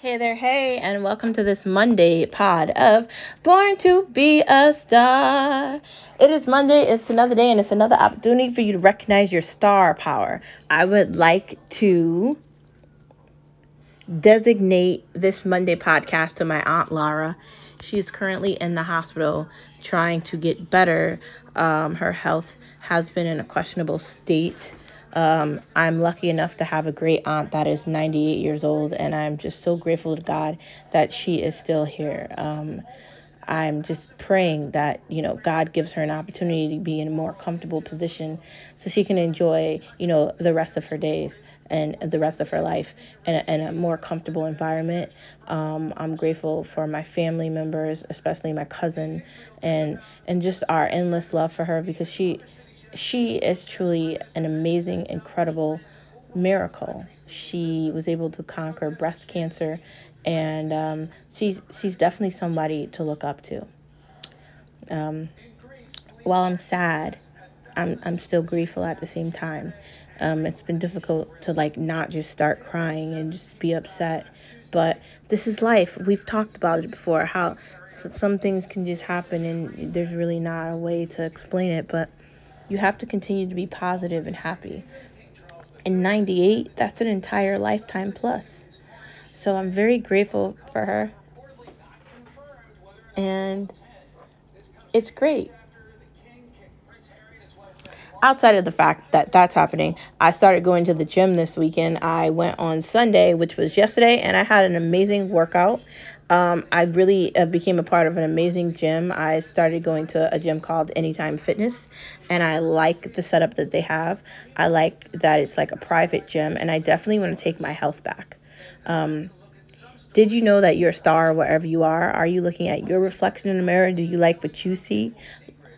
Hey there, hey, and welcome to this Monday pod of Born to Be a Star. It is Monday, it's another day, and it's another opportunity for you to recognize your star power. I would like to designate this Monday podcast to my Aunt Laura. She is currently in the hospital trying to get better. Um, her health has been in a questionable state. Um, I'm lucky enough to have a great aunt that is 98 years old, and I'm just so grateful to God that she is still here. Um, I'm just praying that, you know, God gives her an opportunity to be in a more comfortable position so she can enjoy, you know, the rest of her days and the rest of her life in a, in a more comfortable environment. Um, I'm grateful for my family members, especially my cousin, and and just our endless love for her because she she is truly an amazing, incredible miracle. She was able to conquer breast cancer, and um, she's she's definitely somebody to look up to. Um, while I'm sad, I'm I'm still grateful at the same time. Um, it's been difficult to like not just start crying and just be upset, but this is life. We've talked about it before. How some things can just happen and there's really not a way to explain it, but you have to continue to be positive and happy. In 98, that's an entire lifetime plus. So I'm very grateful for her. And it's great. Outside of the fact that that's happening, I started going to the gym this weekend. I went on Sunday, which was yesterday, and I had an amazing workout. Um, I really uh, became a part of an amazing gym. I started going to a gym called Anytime Fitness, and I like the setup that they have. I like that it's like a private gym, and I definitely want to take my health back. Um, did you know that you're a star wherever you are? Are you looking at your reflection in the mirror? Do you like what you see?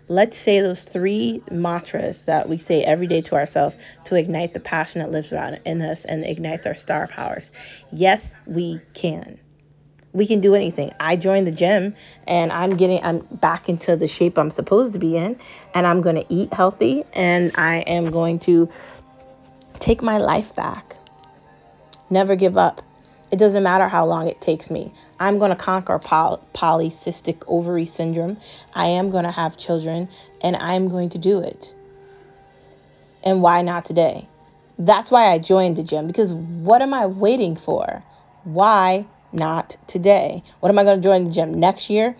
Let's say those three mantras that we say every day to ourselves to ignite the passion that lives around in us and ignites our star powers. Yes, we can. We can do anything. I joined the gym and I'm getting I'm back into the shape I'm supposed to be in and I'm going to eat healthy and I am going to take my life back. Never give up. It doesn't matter how long it takes me. I'm going to conquer poly- polycystic ovary syndrome. I am going to have children and I'm going to do it. And why not today? That's why I joined the gym because what am I waiting for? Why not today? What am I going to join the gym next year?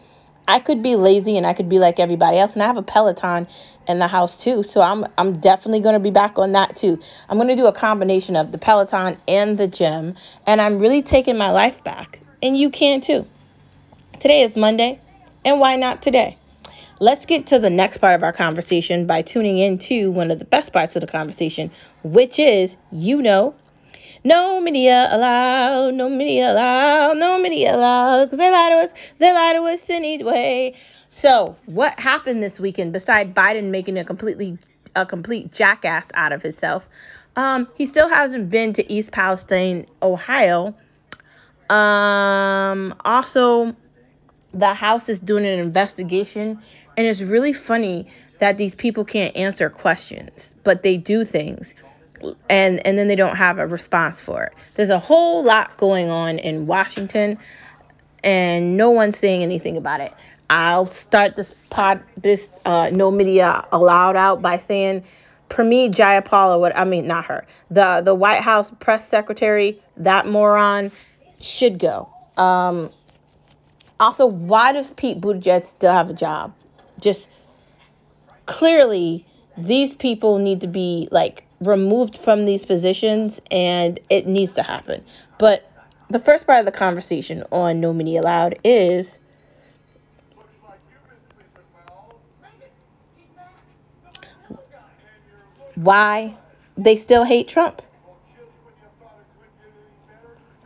I could be lazy and I could be like everybody else and I have a Peloton in the house too. So I'm I'm definitely going to be back on that too. I'm going to do a combination of the Peloton and the gym and I'm really taking my life back. And you can too. Today is Monday, and why not today? Let's get to the next part of our conversation by tuning into one of the best parts of the conversation, which is you know no media allowed, no media allowed, no media allowed, because they lie to us, they lie to us anyway. So, what happened this weekend besides Biden making a completely a complete jackass out of himself? Um, he still hasn't been to East Palestine, Ohio. Um, also, the House is doing an investigation, and it's really funny that these people can't answer questions, but they do things and and then they don't have a response for it. There's a whole lot going on in Washington and no one's saying anything about it. I'll start this pod this uh, no media allowed out by saying Pramila Jayapal or what I mean not her. The the White House press secretary, that moron should go. Um, also, why does Pete Buttigieg still have a job? Just clearly these people need to be like removed from these positions and it needs to happen. But the first part of the conversation on No Allowed is why they still hate Trump.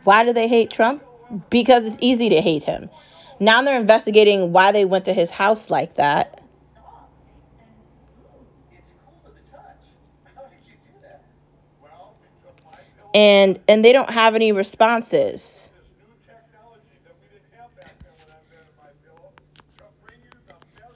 Why do they hate Trump? Because it's easy to hate him. Now they're investigating why they went to his house like that. And and they don't have any responses.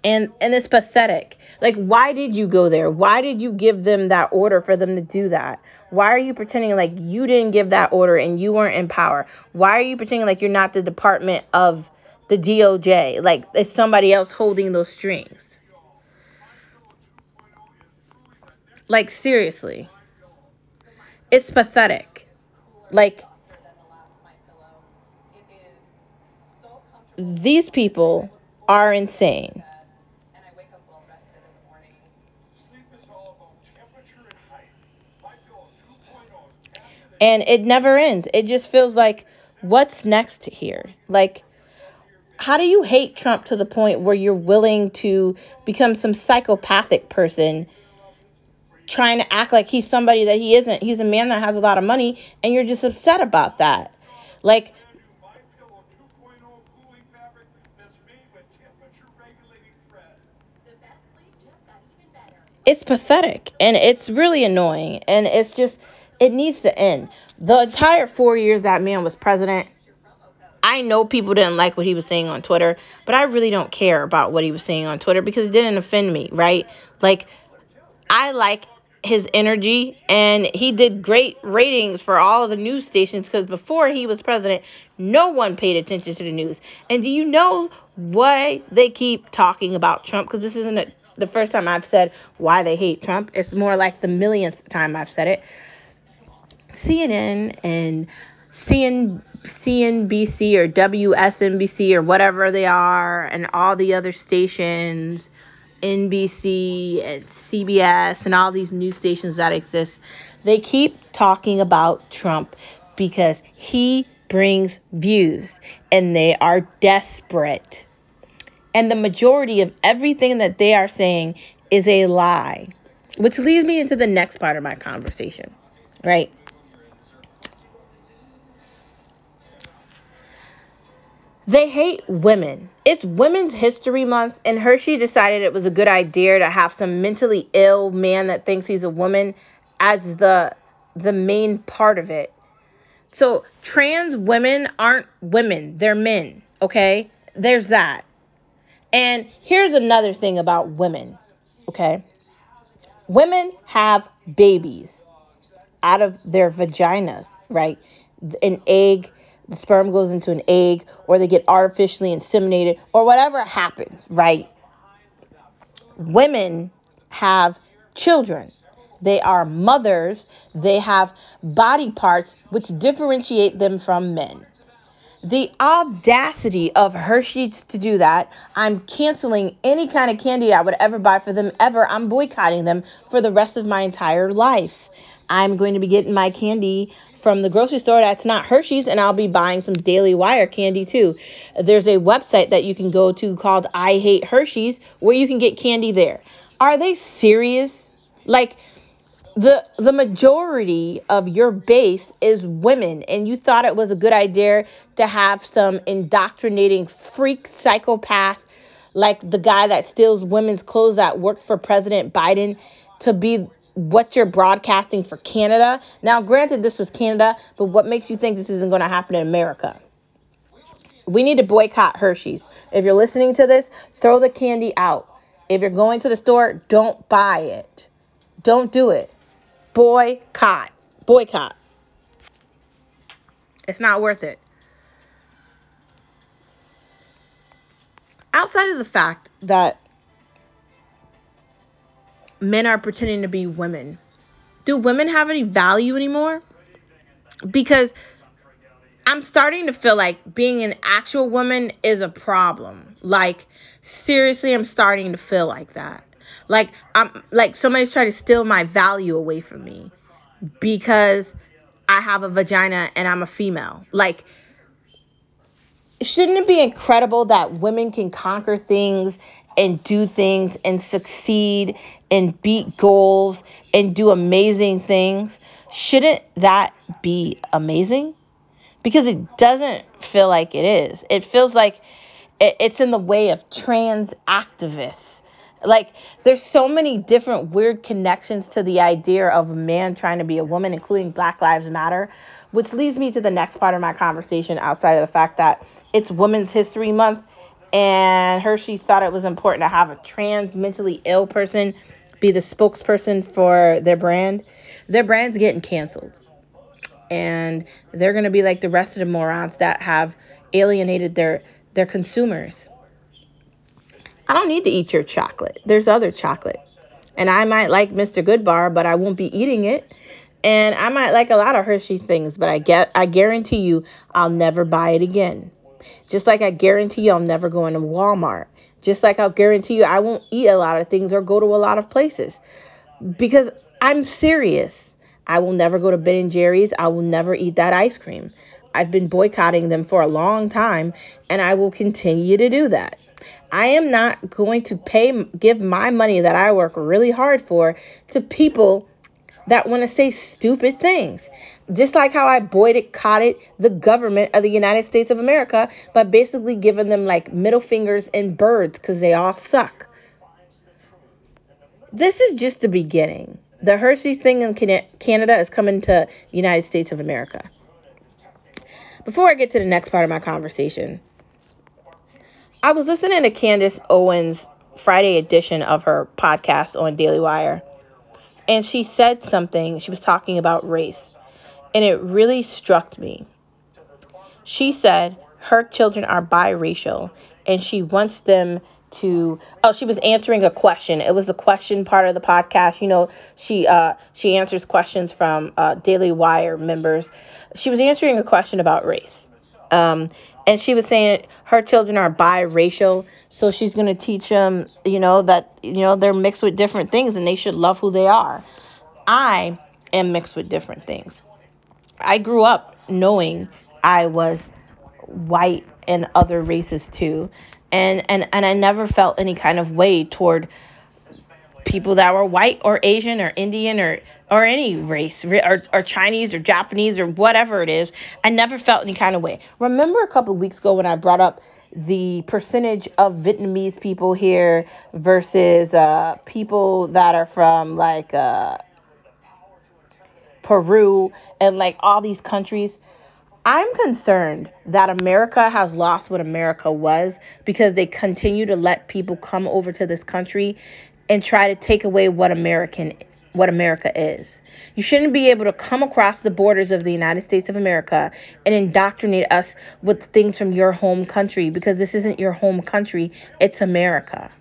and and it's pathetic. Like why did you go there? Why did you give them that order for them to do that? Why are you pretending like you didn't give that order and you weren't in power? Why are you pretending like you're not the department of the DOJ like it's somebody else holding those strings. Like seriously it's pathetic like these people are insane and it never ends. It just feels like what's next here? Like how do you hate Trump to the point where you're willing to become some psychopathic person trying to act like he's somebody that he isn't? He's a man that has a lot of money and you're just upset about that. Like it's pathetic and it's really annoying and it's just it needs to end. The entire four years that man was president, I know people didn't like what he was saying on Twitter, but I really don't care about what he was saying on Twitter because it didn't offend me, right? Like, I like his energy and he did great ratings for all of the news stations because before he was president no one paid attention to the news. And do you know why they keep talking about trump? Because this isn't a, the first time i've said why they hate trump. It's more like the millionth time i've said it. CNN and CN, CNBC or WSNBC or whatever they are, and all the other stations, NBC and CBS, and all these news stations that exist, they keep talking about Trump because he brings views and they are desperate. And the majority of everything that they are saying is a lie, which leads me into the next part of my conversation, right? They hate women. It's Women's History Month, and Hershey decided it was a good idea to have some mentally ill man that thinks he's a woman as the the main part of it. So trans women aren't women, they're men, okay? There's that. And here's another thing about women, okay? Women have babies out of their vaginas, right? An egg the sperm goes into an egg or they get artificially inseminated or whatever happens, right? Women have children. They are mothers. They have body parts which differentiate them from men. The audacity of Hershey's to do that. I'm canceling any kind of candy I would ever buy for them ever. I'm boycotting them for the rest of my entire life. I'm going to be getting my candy from the grocery store that's not Hershey's, and I'll be buying some Daily Wire candy too. There's a website that you can go to called I Hate Hershey's where you can get candy there. Are they serious? Like, the the majority of your base is women and you thought it was a good idea to have some indoctrinating freak psychopath like the guy that steals women's clothes that worked for President Biden to be what you're broadcasting for Canada. Now, granted, this was Canada, but what makes you think this isn't going to happen in America? We need to boycott Hershey's. If you're listening to this, throw the candy out. If you're going to the store, don't buy it. Don't do it. Boycott. Boycott. It's not worth it. Outside of the fact that men are pretending to be women. Do women have any value anymore? Because I'm starting to feel like being an actual woman is a problem. Like seriously, I'm starting to feel like that. Like I'm like somebody's trying to steal my value away from me because I have a vagina and I'm a female. Like shouldn't it be incredible that women can conquer things and do things and succeed and beat goals and do amazing things, shouldn't that be amazing? Because it doesn't feel like it is. It feels like it's in the way of trans activists. Like, there's so many different weird connections to the idea of a man trying to be a woman, including Black Lives Matter, which leads me to the next part of my conversation outside of the fact that it's Women's History Month and Hershey thought it was important to have a trans mentally ill person be the spokesperson for their brand. Their brand's getting canceled. And they're going to be like the rest of the morons that have alienated their their consumers. I don't need to eat your chocolate. There's other chocolate. And I might like Mr. Goodbar, but I won't be eating it. And I might like a lot of Hershey things, but I get I guarantee you I'll never buy it again. Just like I guarantee you I'll never go into Walmart. Just like I'll guarantee you I won't eat a lot of things or go to a lot of places. Because I'm serious. I will never go to Ben and Jerry's. I will never eat that ice cream. I've been boycotting them for a long time and I will continue to do that. I am not going to pay give my money that I work really hard for to people that want to say stupid things. Just like how I boycotted the government of the United States of America by basically giving them like middle fingers and birds because they all suck. This is just the beginning. The Hershey thing in Canada is coming to the United States of America. Before I get to the next part of my conversation, I was listening to Candace Owens' Friday edition of her podcast on Daily Wire, and she said something. She was talking about race, and it really struck me. She said her children are biracial, and she wants them to oh she was answering a question it was the question part of the podcast you know she uh she answers questions from uh daily wire members she was answering a question about race um and she was saying her children are biracial so she's going to teach them you know that you know they're mixed with different things and they should love who they are. I am mixed with different things. I grew up knowing i was white and other races too and and and i never felt any kind of way toward people that were white or asian or indian or or any race or, or Chinese or Japanese or whatever it is, I never felt any kind of way. Remember a couple of weeks ago when I brought up the percentage of Vietnamese people here versus uh, people that are from like uh, Peru and like all these countries. I'm concerned that America has lost what America was because they continue to let people come over to this country and try to take away what American what America is. You shouldn't be able to come across the borders of the United States of America and indoctrinate us with things from your home country because this isn't your home country, it's America.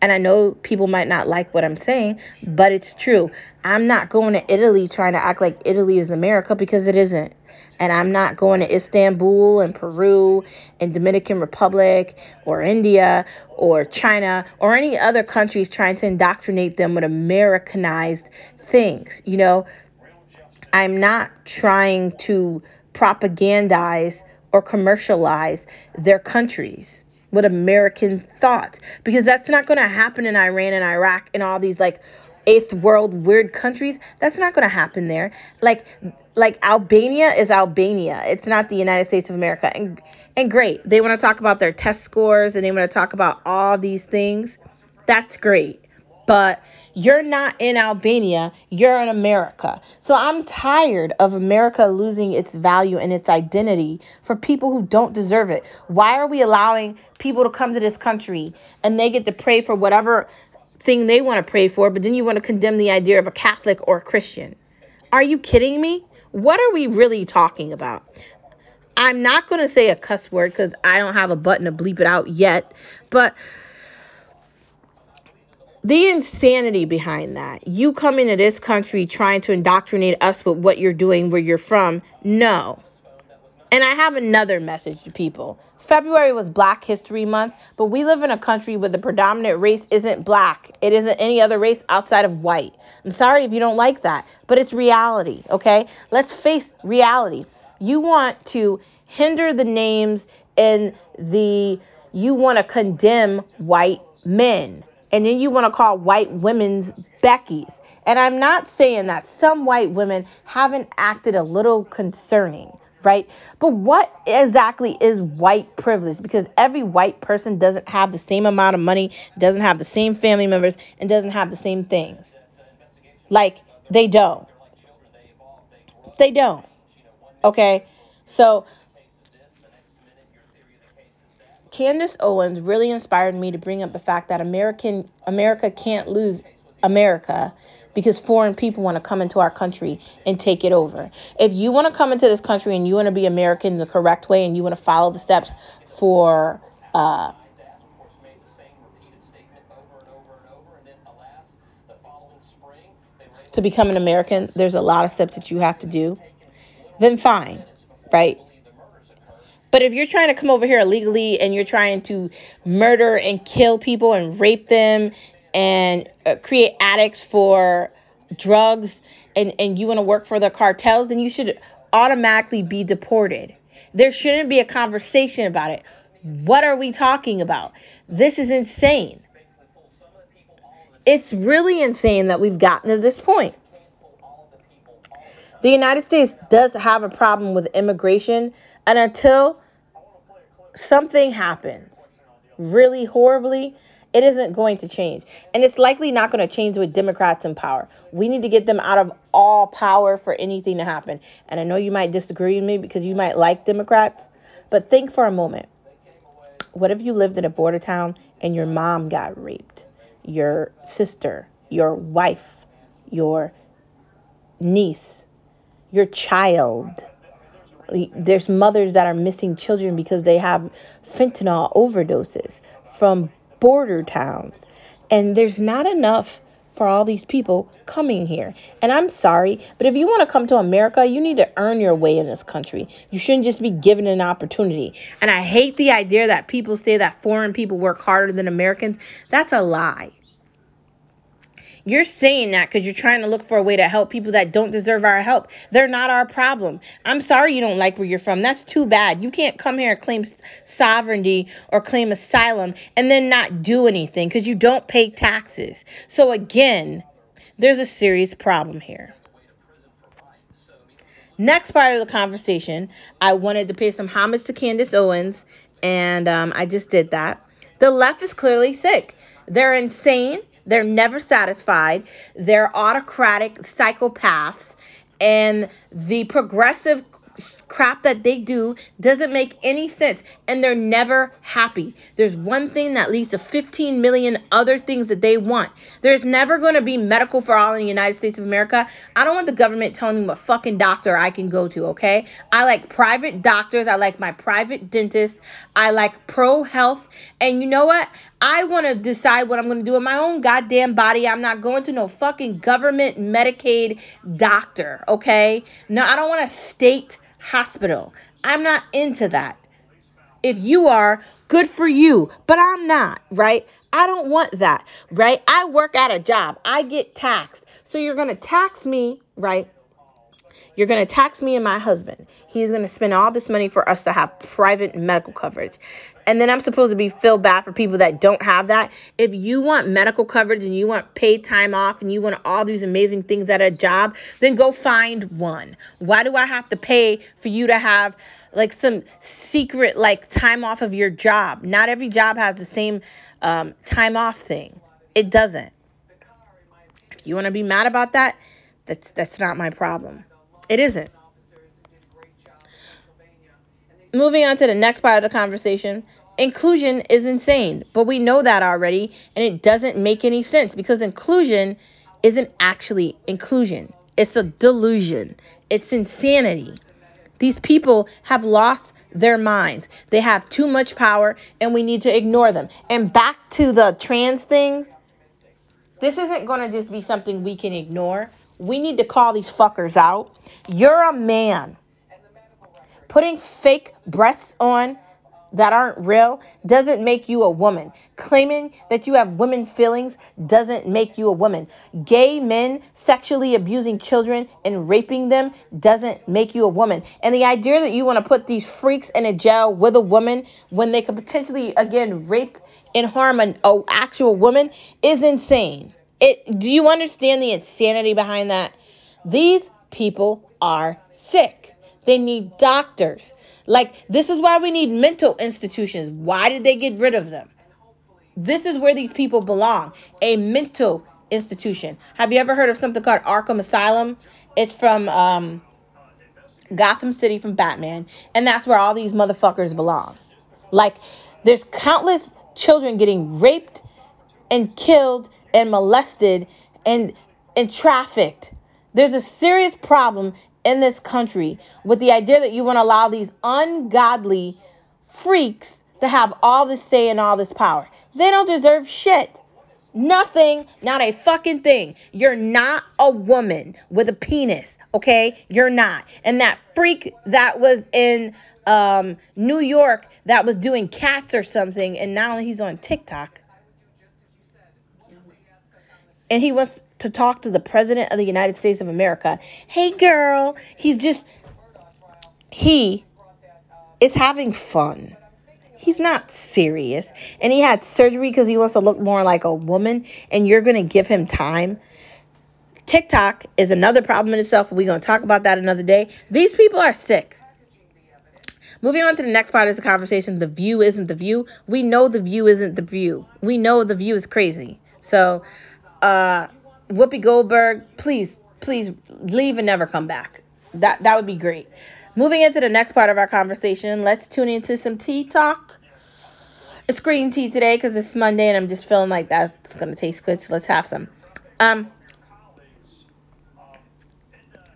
And I know people might not like what I'm saying, but it's true. I'm not going to Italy trying to act like Italy is America because it isn't and I'm not going to Istanbul and Peru and Dominican Republic or India or China or any other countries trying to indoctrinate them with Americanized things. You know, I'm not trying to propagandize or commercialize their countries with American thoughts because that's not going to happen in Iran and Iraq and all these like eighth world weird countries that's not going to happen there. Like like albania is albania. It's not the united states of america. And and great they want to talk about their test scores and they want to talk about all these things. That's great. But you're not in albania you're in america. So i'm tired of america losing its value and its identity for people who don't deserve it. Why are we allowing people to come to this country and they get to pray for whatever thing they want to pray for, but then you want to condemn the idea of a Catholic or a Christian. Are you kidding me? What are we really talking about? I'm not going to say a cuss word because I don't have a button to bleep it out yet, but the insanity behind that. You come into this country trying to indoctrinate us with what you're doing where you're from. No. And I have another message to people. February was Black History Month, but we live in a country where the predominant race isn't black. It isn't any other race outside of white. I'm sorry if you don't like that, but it's reality, okay? Let's face reality. You want to hinder the names and the you want to condemn white men. And then you want to call white women's Becky's. And I'm not saying that some white women haven't acted a little concerning right? But what exactly is white privilege? Because every white person doesn't have the same amount of money, doesn't have the same family members, and doesn't have the same things. Like, they don't. They don't. Okay? So, Candace Owens really inspired me to bring up the fact that American America can't lose America because foreign people want to come into our country and take it over. If you want to come into this country and you want to be American the correct way and you want to follow the steps for uh, to become an American, there's a lot of steps that you have to do, then fine, right? But if you're trying to come over here illegally and you're trying to murder and kill people and rape them and uh, create addicts for drugs and, and you want to work for the cartels, then you should automatically be deported. There shouldn't be a conversation about it. What are we talking about? This is insane. It's really insane that we've gotten to this point. The United States does have a problem with immigration, and until something happens really horribly, it isn't going to change. And it's likely not going to change with Democrats in power. We need to get them out of all power for anything to happen. And I know you might disagree with me because you might like Democrats, but think for a moment. What if you lived in a border town and your mom got raped? Your sister, your wife, your niece, your child. There's mothers that are missing children because they have fentanyl overdoses from border towns. And there's not enough for all these people coming here. And I'm sorry, but if you want to come to America, you need to earn your way in this country. You shouldn't just be given an opportunity. And I hate the idea that people say that foreign people work harder than Americans. That's a lie. You're saying that because you're trying to look for a way to help people that don't deserve our help. They're not our problem. I'm sorry you don't like where you're from. That's too bad. You can't come here and claim sovereignty or claim asylum and then not do anything because you don't pay taxes. So, again, there's a serious problem here. Next part of the conversation, I wanted to pay some homage to Candace Owens, and um, I just did that. The left is clearly sick. They're insane. They're never satisfied. They're autocratic psychopaths. And the progressive crap that they do doesn't make any sense and they're never happy. There's one thing that leads to 15 million other things that they want. There's never going to be medical for all in the United States of America. I don't want the government telling me what fucking doctor I can go to, okay? I like private doctors. I like my private dentist. I like pro health. And you know what? I want to decide what I'm going to do in my own goddamn body. I'm not going to no fucking government Medicaid doctor, okay? No, I don't want a state hospital. I'm not into that. If you are, good for you, but I'm not, right? I don't want that, right? I work at a job, I get taxed. So you're going to tax me, right? You're going to tax me and my husband. He's going to spend all this money for us to have private medical coverage. And then I'm supposed to be feel bad for people that don't have that. If you want medical coverage and you want paid time off and you want all these amazing things at a job, then go find one. Why do I have to pay for you to have like some secret like time off of your job? Not every job has the same um, time off thing. It doesn't. If you want to be mad about that, that's that's not my problem. It isn't. Moving on to the next part of the conversation. Inclusion is insane, but we know that already, and it doesn't make any sense because inclusion isn't actually inclusion. It's a delusion. It's insanity. These people have lost their minds. They have too much power, and we need to ignore them. And back to the trans thing, this isn't going to just be something we can ignore. We need to call these fuckers out. You're a man. Putting fake breasts on that aren't real doesn't make you a woman. Claiming that you have women feelings doesn't make you a woman. Gay men sexually abusing children and raping them doesn't make you a woman. And the idea that you want to put these freaks in a jail with a woman when they could potentially again rape and harm an actual woman is insane. It do you understand the insanity behind that? These people are sick. They need doctors. Like, this is why we need mental institutions. Why did they get rid of them? This is where these people belong a mental institution. Have you ever heard of something called Arkham Asylum? It's from um, Gotham City from Batman, and that's where all these motherfuckers belong. Like, There's countless children getting raped and killed and molested and and trafficked. There's a serious problem in this country with the idea that you want to allow these ungodly freaks to have all this say and all this power. They don't deserve shit. Nothing, not a fucking thing. You're not a woman with a penis, okay? You're not. And that freak that was in um, New York that was doing cats or something, and now he's on TikTok. And he wants to talk to the President of the United States of America. Hey, girl. He's just, he is having fun. He's not serious. And he had surgery because he wants to look more like a woman, and you're going to give him time. TikTok is another problem in itself. We're going to talk about that another day. These people are sick. Moving on to the next part of the conversation, the view isn't the view. We know the view isn't the view. We know the view is crazy. So, uh, Whoopi Goldberg, please, please leave and never come back. That that would be great. Moving into the next part of our conversation, let's tune into some tea talk. It's green tea today because it's Monday and I'm just feeling like that's gonna taste good. So let's have some. Um,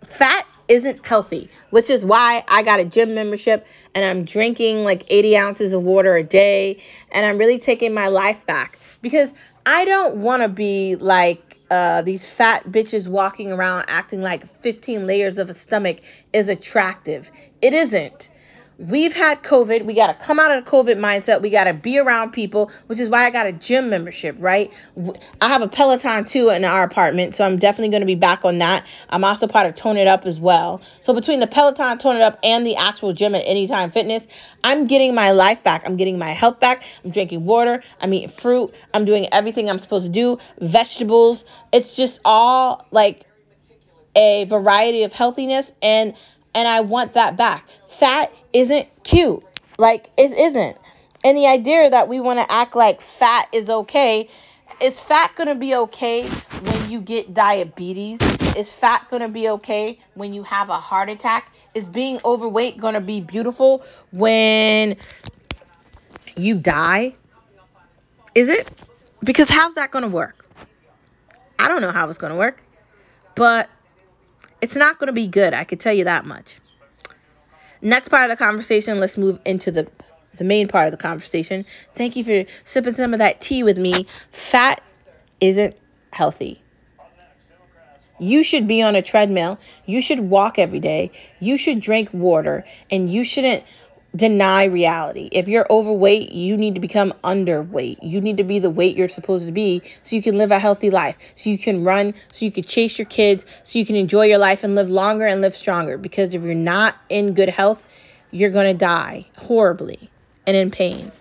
fat isn't healthy, which is why I got a gym membership and I'm drinking like 80 ounces of water a day and I'm really taking my life back because I don't want to be like uh, these fat bitches walking around acting like 15 layers of a stomach is attractive. It isn't we've had COVID. We got to come out of the COVID mindset. We got to be around people, which is why I got a gym membership, right? I have a Peloton too in our apartment, so I'm definitely going to be back on that. I'm also part of Tone It Up as well. So between the Peloton, Tone It Up, and the actual gym at Anytime Fitness, I'm getting my life back. I'm getting my health back. I'm drinking water. I'm eating fruit. I'm doing everything I'm supposed to do, vegetables. It's just all like a variety of healthiness and and I want that back. Fat isn't cute. Like, it isn't. And the idea that we want to act like fat is okay is fat going to be okay when you get diabetes? Is fat going to be okay when you have a heart attack? Is being overweight going to be beautiful when you die? Is it? Because how's that going to work? I don't know how it's going to work, but it's not going to be good. I can tell you that much. Next part of the conversation, let's move into the the main part of the conversation. Thank you for sipping some of that tea with me. Fat isn't healthy. You should be on a treadmill. You should walk every day. You should drink water. And you shouldn't deny reality. If you're overweight, you need to become underweight. You need to be the weight you're supposed to be so you can live a healthy life, so you can run, so you can chase your kids, so you can enjoy your life and live longer and live stronger. Because if you're not in good health, you're going to die horribly and in pain.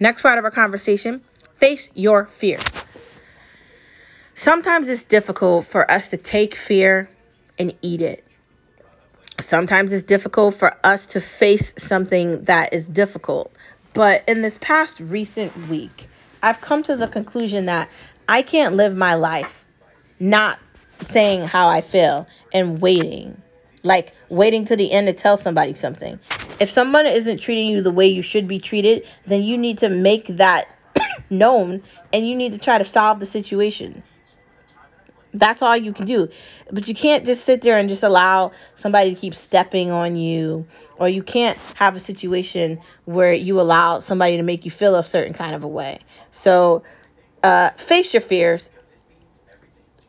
Next part of our conversation face your fears. Sometimes it's difficult for us to take fear and eat it sometimes it's difficult for us to face something that is difficult. But in this past recent week, I've come to the conclusion that I can't live my life not saying how I feel and waiting. Like waiting to the end to tell somebody something. If someone isn't treating you the way you should be treated, then you need to make that known and you need to try to solve the situation. That's all you can do. But you can't just sit there and just allow somebody to keep stepping on you, or you can't have a situation where you allow somebody to make you feel a certain kind of a way. So uh, face your fears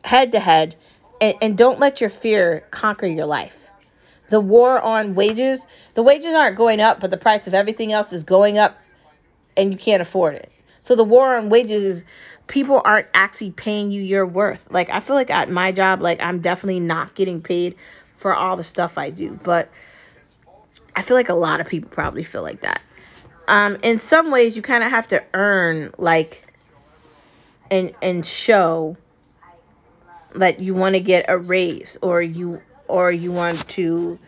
head to head, and, and don't let your fear conquer your life. The war on wages, the wages aren't going up, but the price of everything else is going up, and you can't afford it. So the war on wages is people aren't actually paying you your worth. Like I feel like at my job, like I'm definitely not getting paid for all the stuff I do, but I feel like a lot of people probably feel like that. Um, in some ways, you kind of have to earn like and and show that you want to get a raise or you or you want to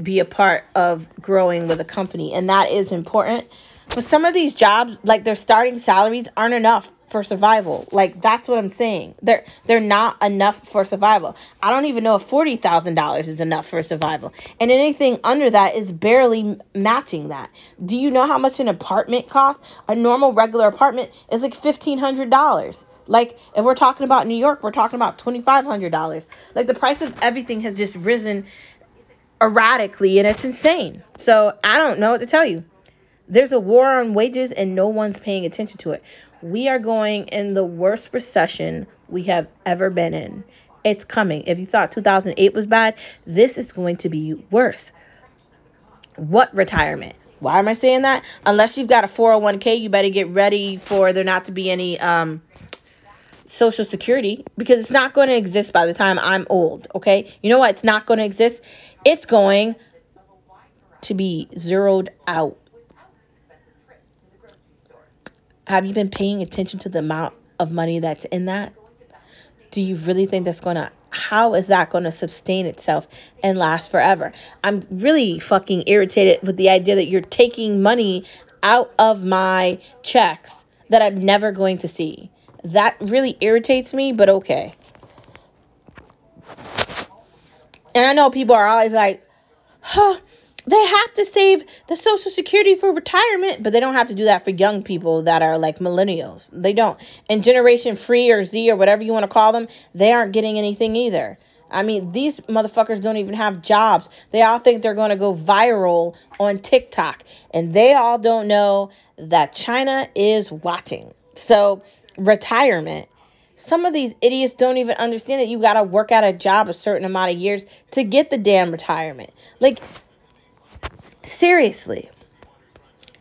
be a part of growing with a company and that is important but some of these jobs like their starting salaries aren't enough for survival. Like that's what I'm saying. They're they're not enough for survival. I don't even know if forty thousand dollars is enough for survival, and anything under that is barely matching that. Do you know how much an apartment costs? A normal regular apartment is like fifteen hundred dollars. Like if we're talking about New York, we're talking about twenty five hundred dollars. Like the price of everything has just risen erratically, and it's insane. So I don't know what to tell you. There's a war on wages and no one's paying attention to it. We are going in the worst recession we have ever been in. It's coming. If you thought 2008 was bad, this is going to be worse. What retirement? Why am I saying that? Unless you've got a 401k, you better get ready for there not to be any um, social security because it's not going to exist by the time I'm old, okay? You know what? It's not going to exist. It's going to be zeroed out have you been paying attention to the amount of money that's in that? Do you really think that's going to how is that going to sustain itself and last forever? I'm really fucking irritated with the idea that you're taking money out of my checks that I'm never going to see. That really irritates me, but okay. And I know people are always like, huh, they have to save the social security for retirement but they don't have to do that for young people that are like millennials they don't and generation free or z or whatever you want to call them they aren't getting anything either I mean, these motherfuckers don't even have jobs. They all think they're going to go viral on TikTok. And they all don't know that China is watching. So, retirement. Some of these idiots don't even understand that you got to work at a job a certain amount of years to get the damn retirement. Like, Seriously,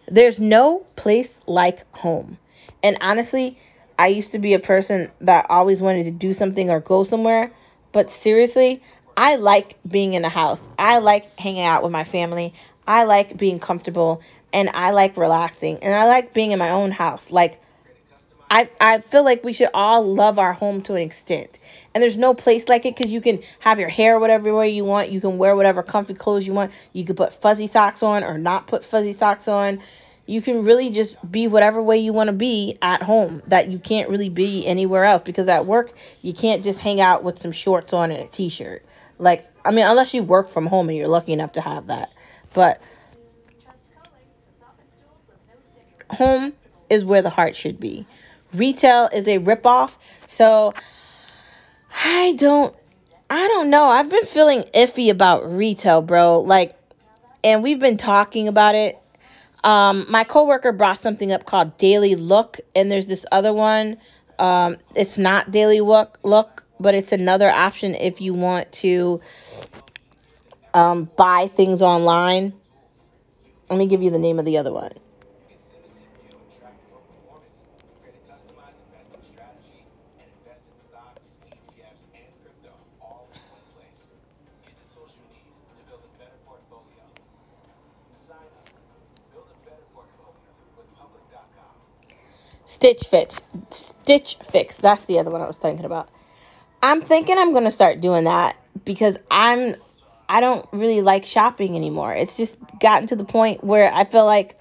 there's no place like home. And honestly, I used to be a person that always wanted to do something or go somewhere. But seriously, I like being in a house. I like hanging out with my family. I like being comfortable and I like relaxing and I like being in my own house. Like I I feel like we should all love our home to an extent. And there's no place like it because you can have your hair whatever way you want. You can wear whatever comfy clothes you want. You can put fuzzy socks on or not put fuzzy socks on. You can really just be whatever way you want to be at home that you can't really be anywhere else because at work you can't just hang out with some shorts on and a t-shirt. Like I mean unless you work from home and you're lucky enough to have that. But home is where the heart should be. Retail is a ripoff. So I don't I don't know. I've been feeling iffy about retail, bro. Like and we've been talking about it. Um, my coworker brought something up called Daily Look, and there's this other one. Um, it's not Daily Look, Look, but it's another option if you want to um, buy things online. Let me give you the name of the other one. Stitch Fix. Stitch Fix. That's the other one I was thinking about. I'm thinking I'm gonna start doing that because I'm I don't really like shopping anymore. It's just gotten to the point where I feel like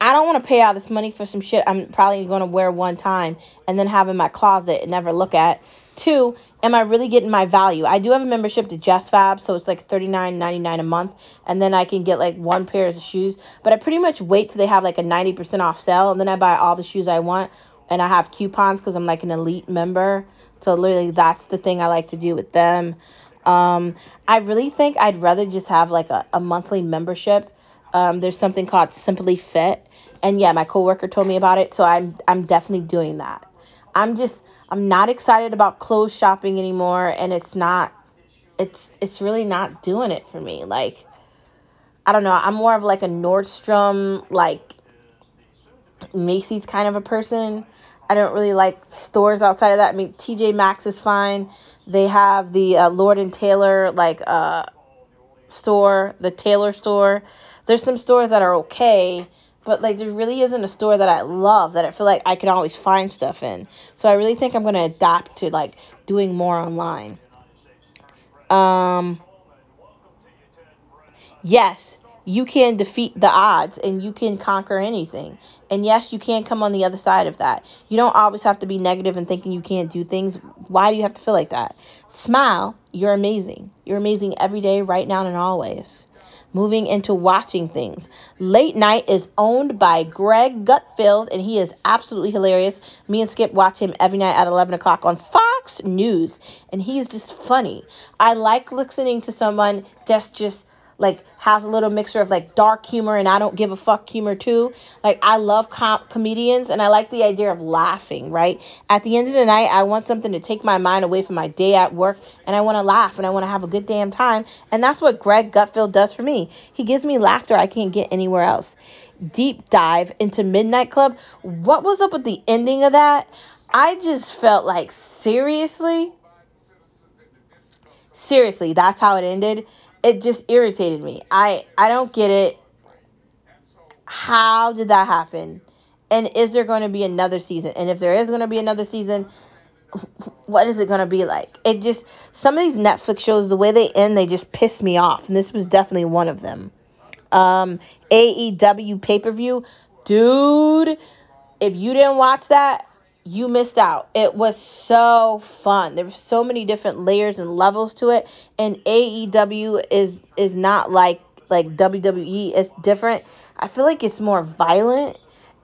I don't want to pay all this money for some shit I'm probably going to wear one time and then have in my closet and never look at. Two, am I really getting my value? I do have a membership to Just Fab, so it's like $39.99 a month, and then I can get like one pair of shoes. But I pretty much wait till they have like a 90% off sale, and then I buy all the shoes I want, and I have coupons because I'm like an elite member. So literally, that's the thing I like to do with them. Um, I really think I'd rather just have like a, a monthly membership. Um, there's something called Simply Fit, and yeah, my coworker told me about it, so I'm I'm definitely doing that. I'm just I'm not excited about clothes shopping anymore, and it's not it's it's really not doing it for me. Like I don't know, I'm more of like a Nordstrom like Macy's kind of a person. I don't really like stores outside of that. I mean, TJ Maxx is fine. They have the uh, Lord and Taylor like uh store, the Taylor store. There's some stores that are okay, but like there really isn't a store that I love that I feel like I can always find stuff in. So I really think I'm gonna adapt to like doing more online. Um, yes, you can defeat the odds and you can conquer anything. And yes, you can come on the other side of that. You don't always have to be negative and thinking you can't do things. Why do you have to feel like that? Smile. You're amazing. You're amazing every day, right now, and always. Moving into watching things. Late Night is owned by Greg Gutfeld, and he is absolutely hilarious. Me and Skip watch him every night at 11 o'clock on Fox News, and he is just funny. I like listening to someone that's just like has a little mixture of like dark humor and I don't give a fuck humor too. Like I love com- comedians and I like the idea of laughing, right? At the end of the night, I want something to take my mind away from my day at work and I want to laugh and I want to have a good damn time. And that's what Greg Gutfeld does for me. He gives me laughter I can't get anywhere else. Deep dive into Midnight Club. What was up with the ending of that? I just felt like seriously seriously, that's how it ended it just irritated me. I I don't get it. How did that happen? And is there going to be another season? And if there is going to be another season, what is it going to be like? It just some of these Netflix shows, the way they end, they just piss me off, and this was definitely one of them. Um, AEW pay per view, dude. If you didn't watch that, you missed out. It was so fun. There were so many different layers and levels to it, and AEW is is not like like WWE. It's different. I feel like it's more violent,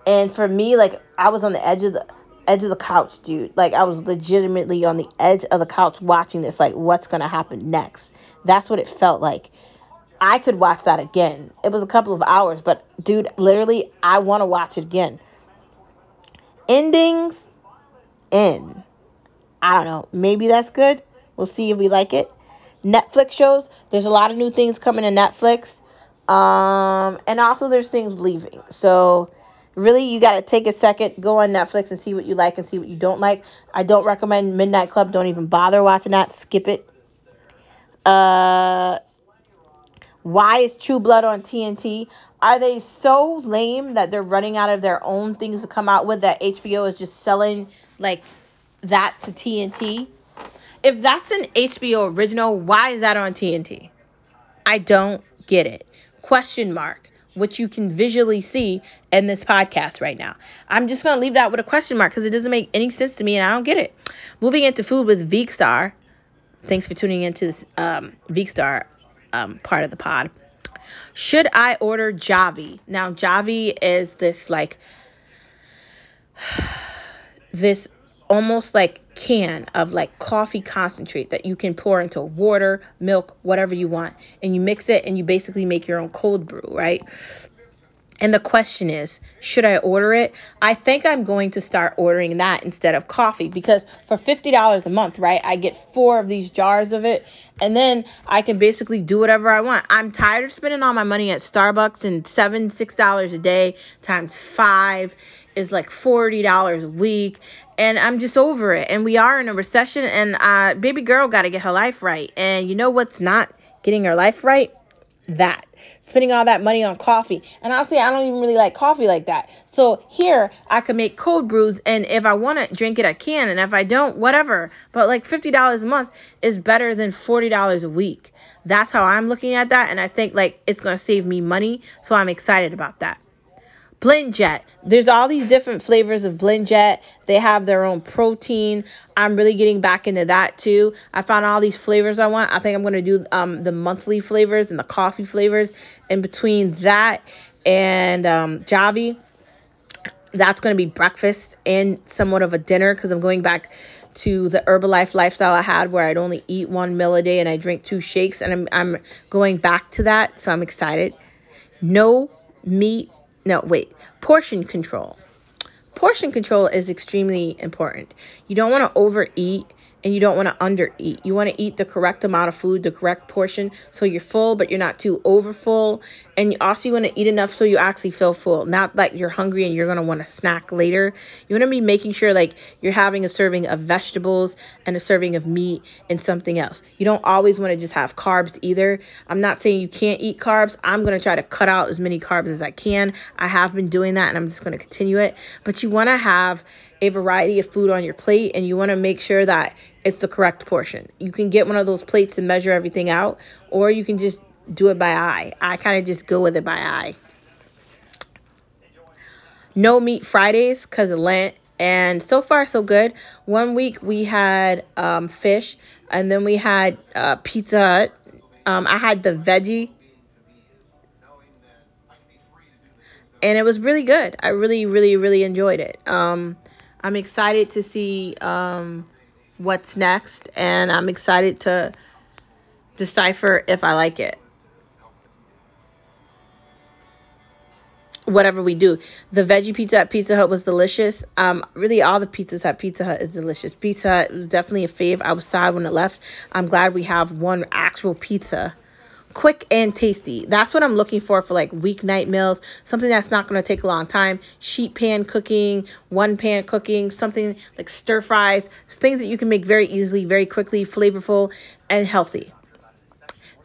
and for me, like I was on the edge of the edge of the couch, dude. Like I was legitimately on the edge of the couch watching this. Like what's gonna happen next? That's what it felt like. I could watch that again. It was a couple of hours, but dude, literally, I want to watch it again. Endings in. I don't know. Maybe that's good. We'll see if we like it. Netflix shows. There's a lot of new things coming to Netflix. Um, and also there's things leaving. So really you got to take a second, go on Netflix and see what you like and see what you don't like. I don't recommend Midnight Club. Don't even bother watching that. Skip it. Uh, why is True Blood on TNT? Are they so lame that they're running out of their own things to come out with that HBO is just selling like that to TNT. If that's an HBO original, why is that on TNT? I don't get it. Question mark, which you can visually see in this podcast right now. I'm just going to leave that with a question mark because it doesn't make any sense to me and I don't get it. Moving into food with Veekstar. Thanks for tuning into this um, Veekstar um, part of the pod. Should I order Javy? Now, Javy is this like this almost like can of like coffee concentrate that you can pour into water, milk, whatever you want, and you mix it and you basically make your own cold brew, right? And the question is, should I order it? I think I'm going to start ordering that instead of coffee because for $50 a month, right, I get four of these jars of it and then I can basically do whatever I want. I'm tired of spending all my money at Starbucks and seven, six dollars a day times five is like $40 a week and I'm just over it. And we are in a recession and uh baby girl got to get her life right. And you know what's not getting her life right? That spending all that money on coffee. And honestly, I don't even really like coffee like that. So here I can make cold brews and if I want to drink it I can and if I don't, whatever. But like $50 a month is better than $40 a week. That's how I'm looking at that and I think like it's going to save me money, so I'm excited about that. BlendJet. There's all these different flavors of BlendJet. They have their own protein. I'm really getting back into that too. I found all these flavors I want. I think I'm going to do um, the monthly flavors and the coffee flavors. In between that and um, Javy, that's going to be breakfast and somewhat of a dinner because I'm going back to the Herbalife lifestyle I had where I'd only eat one meal a day and I drink two shakes. And I'm, I'm going back to that. So I'm excited. No meat no, wait, portion control. Portion control is extremely important. You don't want to overeat and you don't want to undereat. You want to eat the correct amount of food, the correct portion, so you're full, but you're not too overfull. And also, you also want to eat enough so you actually feel full, not like you're hungry and you're going to want to snack later. You want to be making sure like you're having a serving of vegetables and a serving of meat and something else. You don't always want to just have carbs either. I'm not saying you can't eat carbs. I'm going to try to cut out as many carbs as I can. I have been doing that and I'm just going to continue it. But you want to have a variety of food on your plate and you want to make sure that it's the correct portion. You can get one of those plates and measure everything out, or you can just do it by eye. I kind of just go with it by eye. No meat Fridays because of Lent, and so far so good. One week we had um, fish, and then we had uh, Pizza Hut. Um, I had the veggie, and it was really good. I really, really, really enjoyed it. Um, I'm excited to see um, what's next, and I'm excited to decipher if I like it. Whatever we do, the veggie pizza at Pizza Hut was delicious. Um, really, all the pizzas at Pizza Hut is delicious. Pizza Hut was definitely a fave. I was sad when it left. I'm glad we have one actual pizza quick and tasty. That's what I'm looking for for like weeknight meals, something that's not going to take a long time. Sheet pan cooking, one pan cooking, something like stir fries, things that you can make very easily, very quickly, flavorful, and healthy.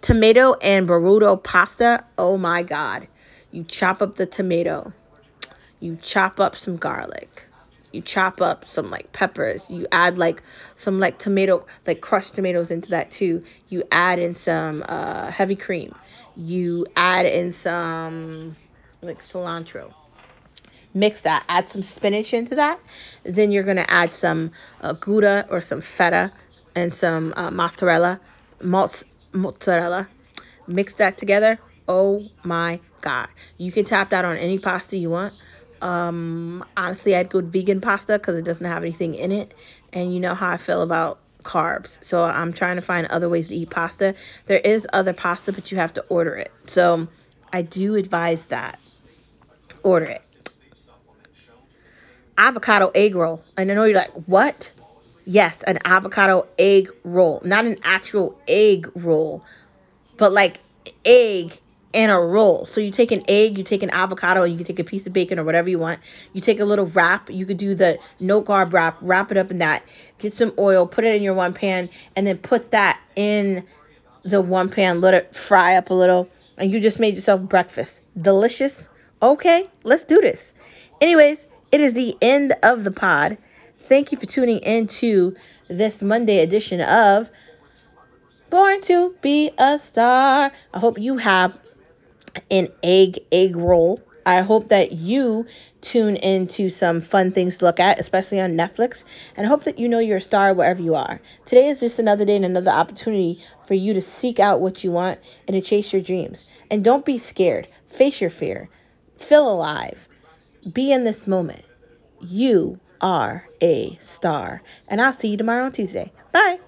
Tomato and burrito pasta. Oh my god. You chop up the tomato. You chop up some garlic you chop up some like peppers. You add like some like tomato like crushed tomatoes into that too. You add in some uh, heavy cream. You add in some like cilantro. Mix that. Add some spinach into that. Then you're going to add some uh, gouda or some feta and some uh, mozzarella mozzarella. Mix that together. Oh my god. You can tap that on any pasta you want um, honestly, I'd go vegan pasta because it doesn't have anything in it. And you know how I feel about carbs. So I'm trying to find other ways to eat pasta. There is other pasta, but you have to order it. So I do advise that. Order it. Avocado egg roll. And I know you're like, what? Yes, an avocado egg roll. Not an actual egg roll, but like egg in a roll. So you take an egg, you take an avocado, and you can take a piece of bacon or whatever you want. You take a little wrap. You could do the no carb wrap, wrap it up in that. Get some oil, put it in your one pan, and then put that in the one pan. Let it fry up a little, and you just made yourself breakfast. Delicious. Okay, let's do this. Anyways, it is the end of the pod. Thank you for tuning in to this Monday edition of Born to Be a Star. I hope you have an egg egg roll. I hope that you tune into some fun things to look at, especially on Netflix, and I hope that you know you're a star wherever you are. Today is just another day and another opportunity for you to seek out what you want and to chase your dreams. And don't be scared. Face your fear. Feel alive. Be in this moment. You are a star. And I'll see you tomorrow on Tuesday. Bye.